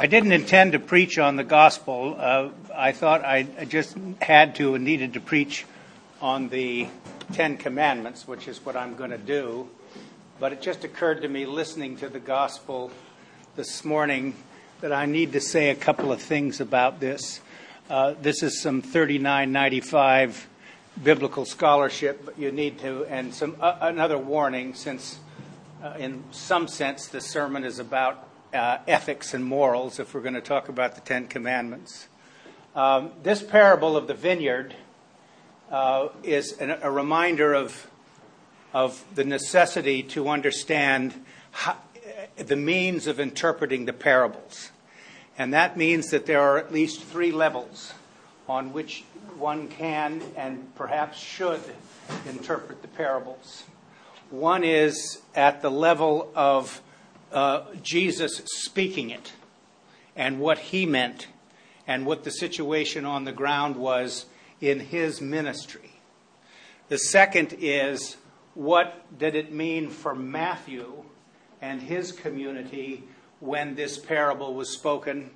I didn't intend to preach on the gospel. Uh, I thought I just had to and needed to preach on the Ten Commandments, which is what I'm going to do. But it just occurred to me listening to the gospel this morning that I need to say a couple of things about this. Uh, this is some 3995 biblical scholarship, but you need to, and some uh, another warning, since uh, in some sense the sermon is about uh, ethics and morals if we're going to talk about the Ten Commandments. Um, this parable of the vineyard uh, is an, a reminder of, of the necessity to understand how, the means of interpreting the parables. And that means that there are at least three levels on which one can and perhaps should interpret the parables. One is at the level of uh, Jesus speaking it and what he meant and what the situation on the ground was in his ministry. The second is what did it mean for Matthew and his community when this parable was spoken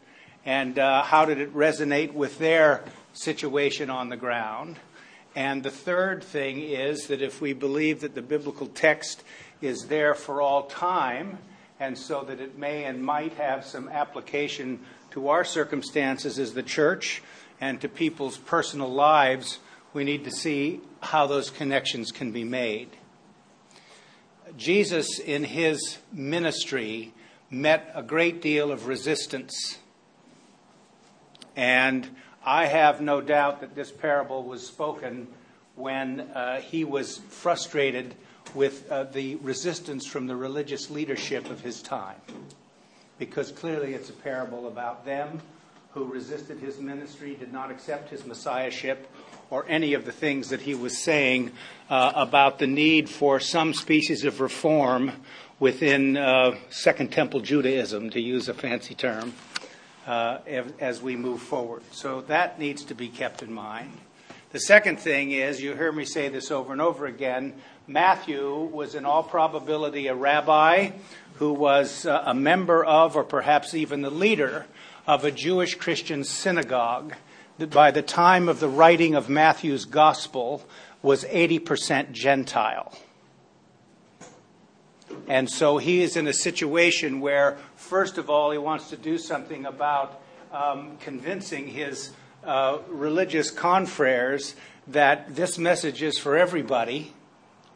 and uh, how did it resonate with their situation on the ground? And the third thing is that if we believe that the biblical text is there for all time, and so that it may and might have some application to our circumstances as the church and to people's personal lives, we need to see how those connections can be made. Jesus, in his ministry, met a great deal of resistance. And I have no doubt that this parable was spoken when uh, he was frustrated with uh, the resistance from the religious leadership of his time. Because clearly it's a parable about them who resisted his ministry, did not accept his messiahship, or any of the things that he was saying uh, about the need for some species of reform within uh, Second Temple Judaism, to use a fancy term, uh, as we move forward. So that needs to be kept in mind. The second thing is, you hear me say this over and over again, Matthew was in all probability a rabbi who was uh, a member of, or perhaps even the leader of a Jewish Christian synagogue that by the time of the writing of Matthew's gospel was 80% Gentile. And so he is in a situation where, first of all, he wants to do something about um, convincing his uh, religious confreres that this message is for everybody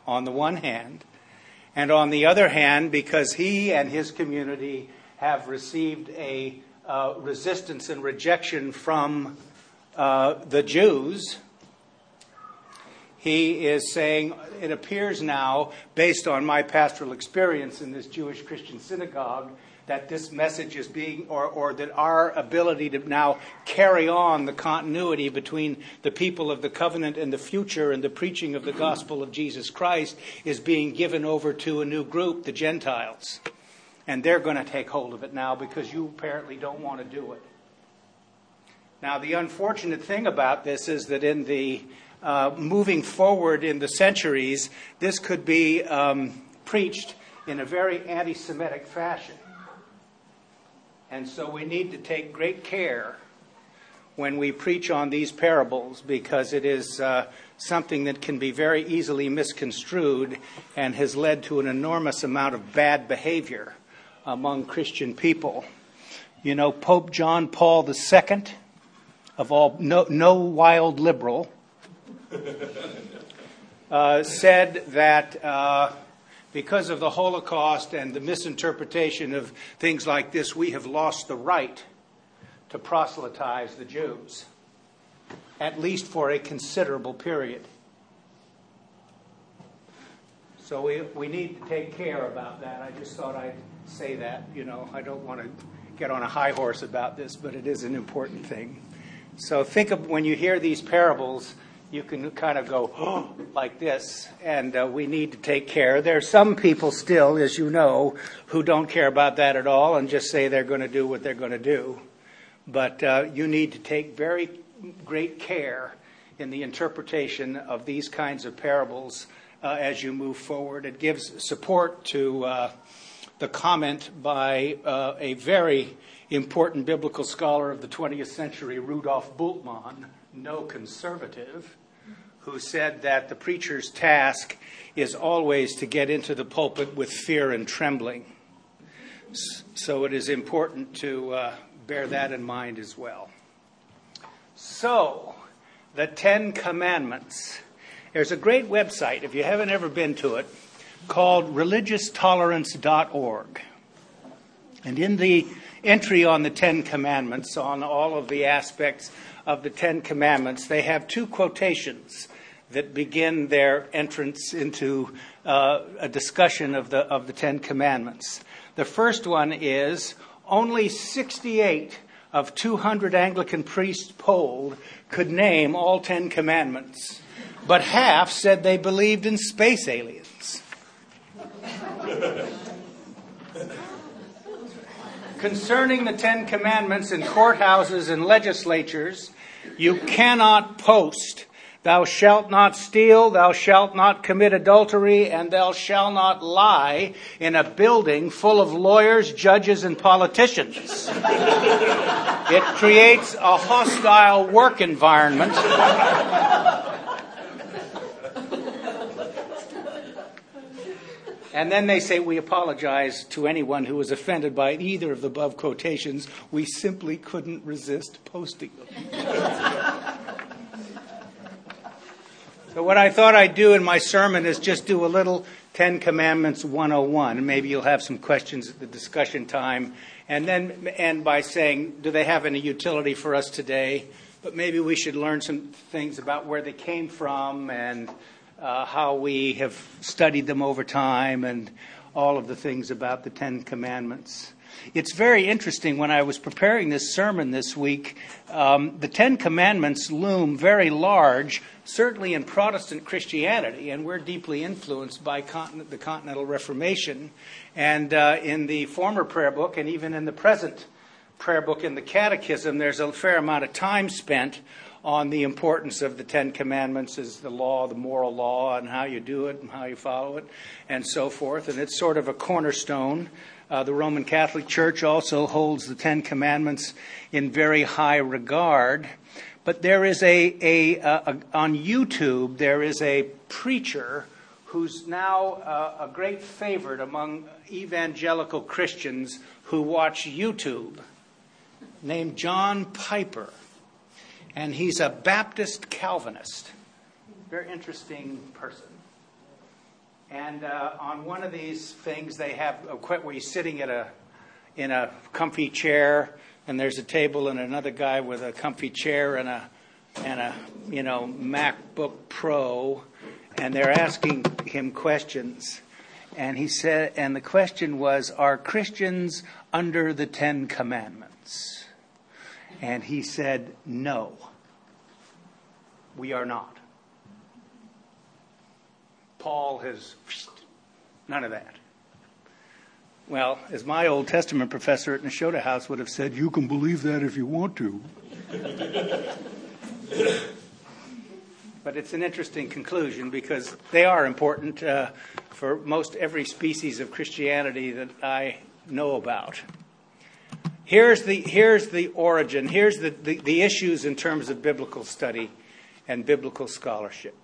on the one hand, and on the other hand, because he and his community have received a uh, resistance and rejection from uh, the Jews, he is saying, it appears now, based on my pastoral experience in this Jewish Christian synagogue, that this message is being, or, or that our ability to now carry on the continuity between the people of the covenant and the future and the preaching of the gospel of Jesus Christ is being given over to a new group, the Gentiles. And they're going to take hold of it now because you apparently don't want to do it. Now, the unfortunate thing about this is that in the uh, moving forward in the centuries, this could be um, preached in a very anti Semitic fashion. And so we need to take great care when we preach on these parables because it is uh, something that can be very easily misconstrued and has led to an enormous amount of bad behavior among Christian people. You know, Pope John Paul II, of all, no, no wild liberal, uh, said that uh, because of the Holocaust and the misinterpretation of things like this, we have lost the right to proselytize the Jews, at least for a considerable period. So we, we need to take care about that. I just thought I'd say that. You know, I don't want to get on a high horse about this, but it is an important thing. So think of when you hear these parables, you can kind of go oh, like this, and uh, we need to take care. There are some people still, as you know, who don't care about that at all and just say they're going to do what they're going to do. But uh, you need to take very great care in the interpretation of these kinds of parables uh, as you move forward. It gives support to uh, the comment by uh, a very important biblical scholar of the 20th century, Rudolf Bultmann, no conservative, who said that the preacher's task is always to get into the pulpit with fear and trembling. So it is important to uh, bear that in mind as well. So, the Ten Commandments. There's a great website, if you haven't ever been to it, called religioustolerance.org. And in the entry on the Ten Commandments, on all of the aspects of the Ten Commandments, they have two quotations that begin their entrance into uh, a discussion of the, of the Ten Commandments. The first one is only 68 of 200 Anglican priests polled could name all Ten Commandments, but half said they believed in space aliens. Concerning the Ten Commandments in courthouses and legislatures, you cannot post Thou shalt not steal, thou shalt not commit adultery, and thou shalt not lie in a building full of lawyers, judges, and politicians. it creates a hostile work environment. And then they say, We apologize to anyone who was offended by either of the above quotations. We simply couldn't resist posting them. So, what I thought I'd do in my sermon is just do a little Ten Commandments 101. Maybe you'll have some questions at the discussion time. And then end by saying, do they have any utility for us today? But maybe we should learn some things about where they came from and uh, how we have studied them over time and all of the things about the Ten Commandments. It's very interesting when I was preparing this sermon this week, um, the Ten Commandments loom very large, certainly in Protestant Christianity, and we're deeply influenced by the Continental Reformation. And uh, in the former prayer book, and even in the present prayer book in the Catechism, there's a fair amount of time spent on the importance of the Ten Commandments as the law, the moral law, and how you do it and how you follow it, and so forth. And it's sort of a cornerstone uh, the Roman Catholic Church also holds the Ten Commandments in very high regard. But there is a, a, a on YouTube, there is a preacher who's now uh, a great favorite among evangelical Christians who watch YouTube, named John Piper. And he's a Baptist Calvinist. Very interesting person. And uh, on one of these things, they have a where he's sitting at a in a comfy chair, and there's a table and another guy with a comfy chair and a and a you know MacBook Pro, and they're asking him questions. And he said, and the question was, are Christians under the Ten Commandments? And he said, no, we are not. Paul has none of that. Well, as my Old Testament professor at Nashotah House would have said, you can believe that if you want to. but it's an interesting conclusion because they are important uh, for most every species of Christianity that I know about. Here's the, here's the origin, here's the, the, the issues in terms of biblical study and biblical scholarship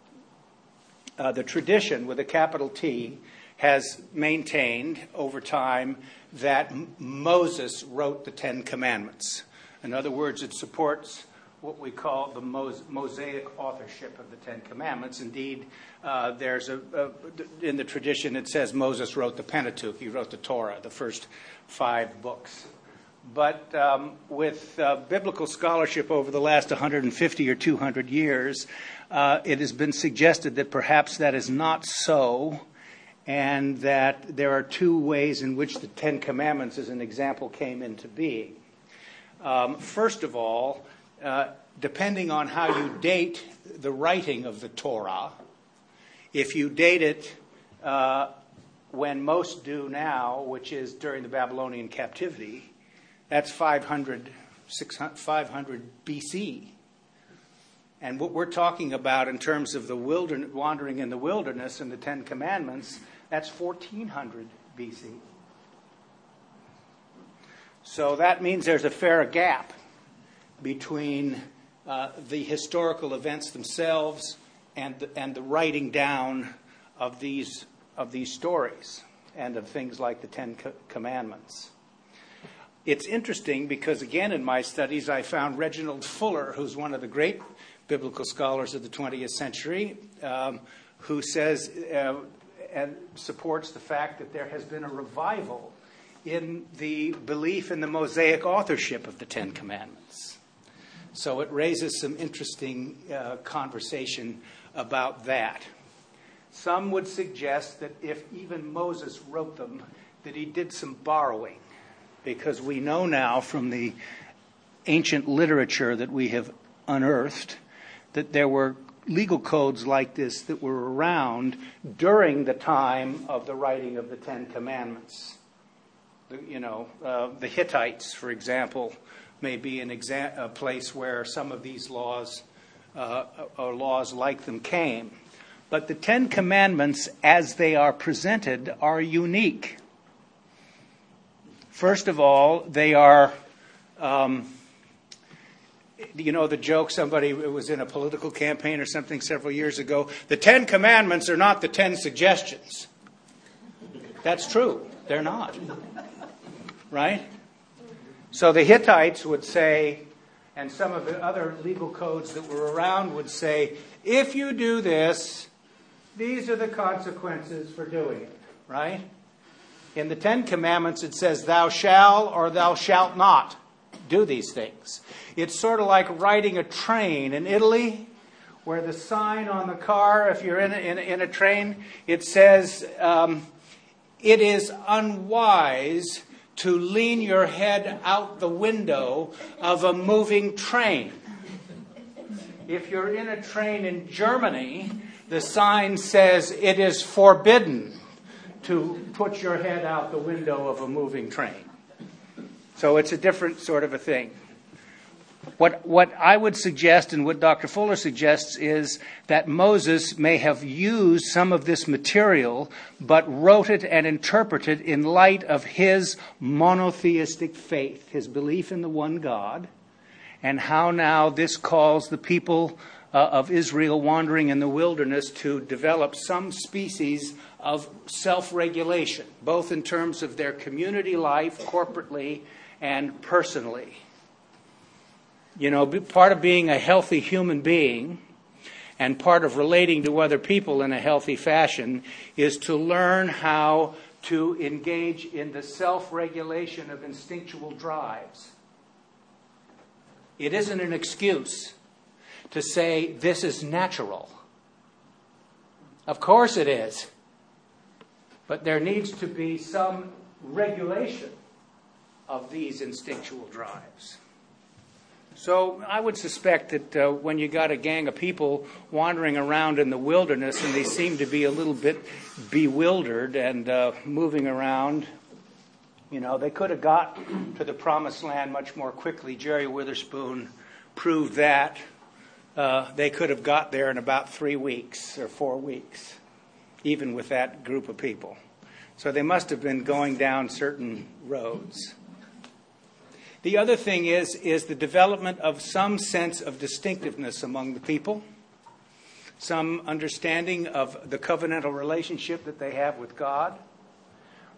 uh, the tradition with a capital T has maintained over time that Moses wrote the Ten Commandments. In other words, it supports what we call the Mosaic authorship of the Ten Commandments. Indeed, uh, there's a, a, in the tradition it says Moses wrote the Pentateuch. He wrote the Torah, the first five books. But um, with uh, biblical scholarship over the last 150 or 200 years, uh, it has been suggested that perhaps that is not so, and that there are two ways in which the Ten Commandments, as an example, came into being. Um, first of all, uh, depending on how you date the writing of the Torah, if you date it uh, when most do now, which is during the Babylonian captivity, that's 500, 600, 500 BC. And what we're talking about in terms of the wilderness, wandering in the wilderness and the Ten Commandments, that's 1400 BC. So that means there's a fair gap between uh, the historical events themselves and the, and the writing down of these, of these stories and of things like the Ten Commandments. It's interesting because, again, in my studies, I found Reginald Fuller, who's one of the great biblical scholars of the 20th century, um, who says uh, and supports the fact that there has been a revival in the belief in the Mosaic authorship of the Ten Commandments. So it raises some interesting uh, conversation about that. Some would suggest that if even Moses wrote them, that he did some borrowing, because we know now from the ancient literature that we have unearthed that there were legal codes like this that were around during the time of the writing of the Ten Commandments. You know, uh, the Hittites, for example, may be an exa- a place where some of these laws uh, or laws like them came. But the Ten Commandments, as they are presented, are unique. First of all, they are, um, you know, the joke somebody was in a political campaign or something several years ago the Ten Commandments are not the Ten Suggestions. That's true. They're not. Right? So the Hittites would say, and some of the other legal codes that were around would say, if you do this, these are the consequences for doing it, right? In the Ten Commandments, it says, Thou shalt or thou shalt not do these things. It's sort of like riding a train in Italy, where the sign on the car, if you're in a, in a, in a train, it says, um, It is unwise to lean your head out the window of a moving train. If you're in a train in Germany, the sign says it is forbidden to put your head out the window of a moving train. So it's a different sort of a thing. What, what I would suggest and what Dr. Fuller suggests is that Moses may have used some of this material, but wrote it and interpreted in light of his monotheistic faith, his belief in the one God, and how now this calls the people uh, of Israel wandering in the wilderness to develop some species of self regulation, both in terms of their community life, corporately, and personally. You know, part of being a healthy human being and part of relating to other people in a healthy fashion is to learn how to engage in the self regulation of instinctual drives. It isn't an excuse to say this is natural. Of course it is. But there needs to be some regulation of these instinctual drives. So I would suspect that uh, when you got a gang of people wandering around in the wilderness and they seem to be a little bit bewildered and uh, moving around, you know, they could have got to the promised land much more quickly. Jerry Witherspoon proved that uh, they could have got there in about three weeks or four weeks, even with that group of people. So they must have been going down certain roads. The other thing is, is the development of some sense of distinctiveness among the people, some understanding of the covenantal relationship that they have with God.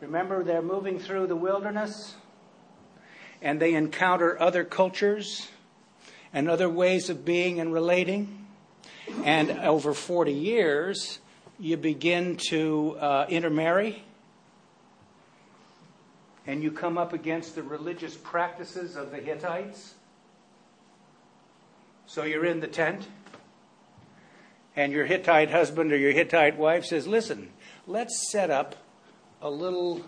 Remember, they're moving through the wilderness and they encounter other cultures and other ways of being and relating. And over 40 years, you begin to uh, intermarry and you come up against the religious practices of the Hittites. So you're in the tent, and your Hittite husband or your Hittite wife says, Listen, let's set up a little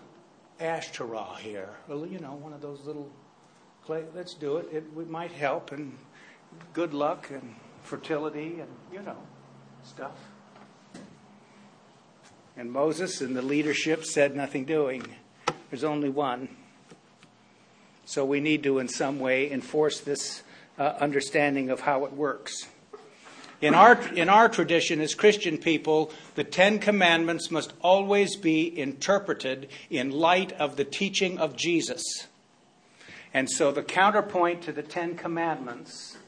Ashtoreth here. You know, one of those little clay. Let's do it. It, might help. And good luck and fertility and, you know, stuff. And Moses and the leadership said nothing doing. There's only one. So we need to, in some way, enforce this uh, understanding of how it works. In our, in our tradition as Christian people, the Ten Commandments must always be interpreted in light of the teaching of Jesus. And so the counterpoint to the Ten Commandments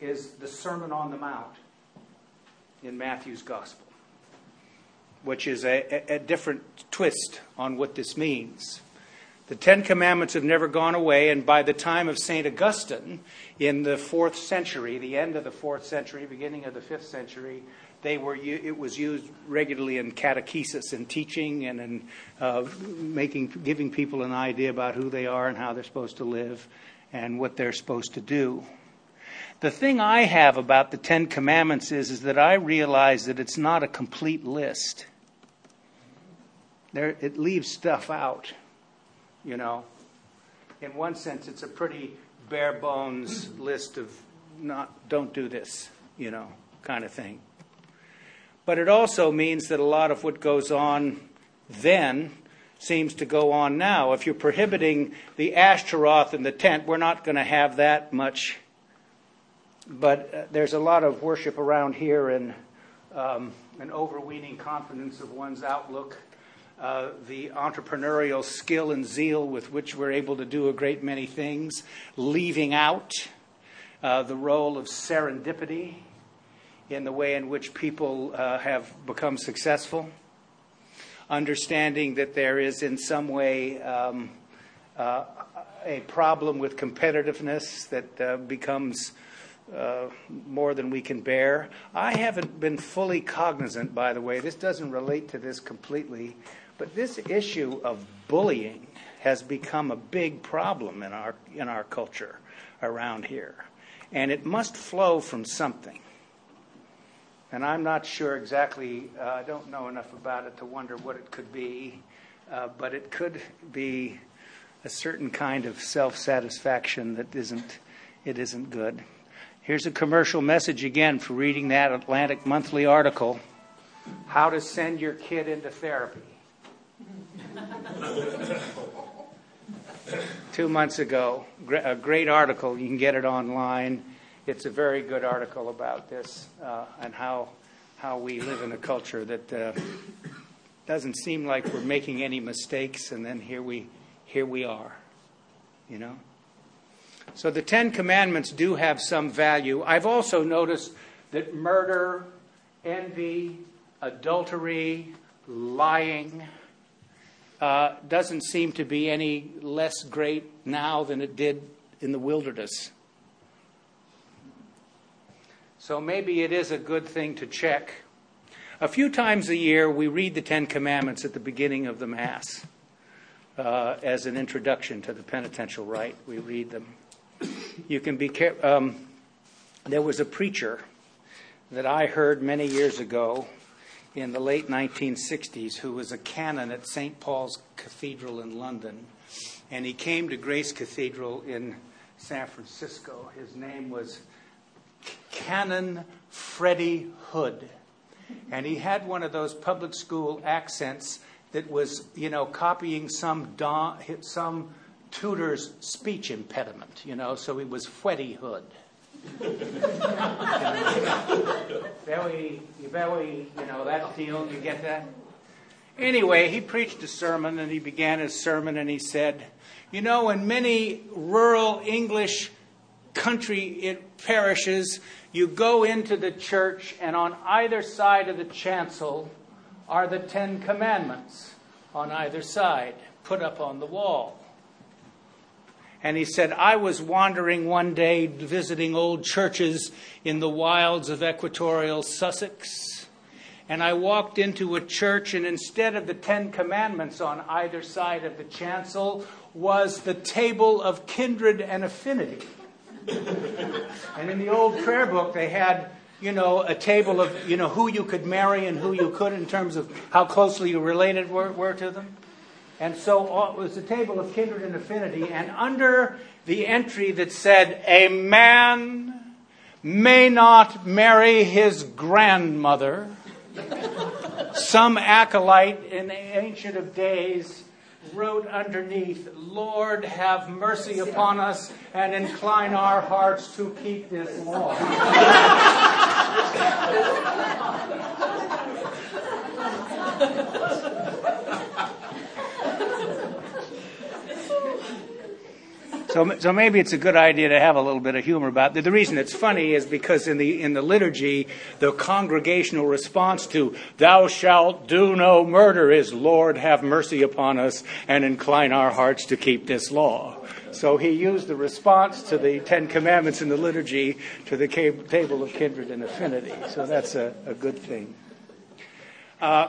is the Sermon on the Mount in Matthew's Gospel, which is a, a, different twist on what this means. The Ten Commandments have never gone away, and by the time of St. Augustine in the fourth century, the end of the fourth century, beginning of the fifth century, they were it was used regularly in catechesis and teaching and in uh, making giving people an idea about who they are and how they're supposed to live and what they're supposed to do. The thing I have about the Ten Commandments is, is that I realize that it's not a complete list. There, it leaves stuff out, you know. In one sense, it's a pretty bare bones list of not, don't do this, you know, kind of thing. But it also means that a lot of what goes on then seems to go on now. If you're prohibiting the Ashtaroth and the tent, we're not going to have that much but uh, there's a lot of worship around here and um, an overweening confidence of one's outlook, uh, the entrepreneurial skill and zeal with which we're able to do a great many things, leaving out uh, the role of serendipity in the way in which people uh, have become successful, understanding that there is in some way um, uh, a problem with competitiveness that uh, becomes uh, more than we can bear. I haven't been fully cognizant, by the way, this doesn't relate to this completely, but this issue of bullying has become a big problem in our, in our culture around here. And it must flow from something. And I'm not sure exactly, uh, I don't know enough about it to wonder what it could be, uh, but it could be a certain kind of self satisfaction that isn't, it isn't good. Here's a commercial message again for reading that Atlantic Monthly article How to Send Your Kid into Therapy. Two months ago, a great article. You can get it online. It's a very good article about this uh, and how how we live in a culture that uh, doesn't seem like we're making any mistakes, and then here we here we are, you know. So the Ten Commandments do have some value. I've also noticed that murder, envy, adultery, lying uh, doesn't seem to be any less great now than it did in the wilderness. So maybe it is a good thing to check. A few times a year, we read the Ten Commandments at the beginning of the Mass uh, as an introduction to the penitential rite. We read them you can be careful. Um, there was a preacher that I heard many years ago in the late 1960s who was a canon at St. Paul's Cathedral in London. And he came to Grace Cathedral in San Francisco. His name was Canon Freddie Hood. And he had one of those public school accents that was, you know, copying some, don, some tutor's speech impediment, you know, so he was Freddy Hood. very, very, you know, that deal, you get that? Anyway, he preached a sermon and he began his sermon and he said, You know, in many rural English country it parishes, you go into the church and on either side of the chancel are the Ten Commandments on either side, put up on the wall. And he said, I was wandering one day visiting old churches in the wilds of equatorial Sussex. And I walked into a church, and instead of the Ten Commandments on either side of the chancel was the table of kindred and affinity. and in the old prayer book, they had, you know, a table of, you know, who you could marry and who you could in terms of how closely you related were, were to them. And so it was a table of kindred and affinity. And under the entry that said, A man may not marry his grandmother, some acolyte in the ancient of days wrote underneath, Lord, have mercy upon us and incline our hearts to keep this law. So, so maybe it's a good idea to have a little bit of humor about it. The reason it's funny is because in the, in the liturgy, the congregational response to, Thou shalt do no murder is, Lord, have mercy upon us and incline our hearts to keep this law. So he used the response to the Ten Commandments in the liturgy to the table of kindred and affinity. So that's a, a good thing. Uh,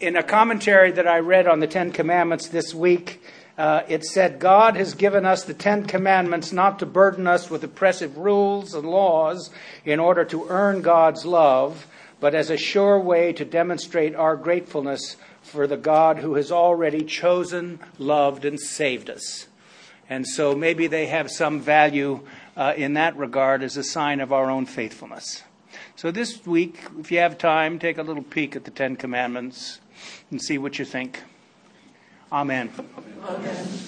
in a commentary that I read on the Ten Commandments this week, uh, it said, God has given us the Ten Commandments not to burden us with oppressive rules and laws in order to earn God's love, but as a sure way to demonstrate our gratefulness for the God who has already chosen, loved, and saved us. And so maybe they have some value uh, in that regard as a sign of our own faithfulness. So this week, if you have time, take a little peek at the Ten Commandments and see what you think. Amen. Amen.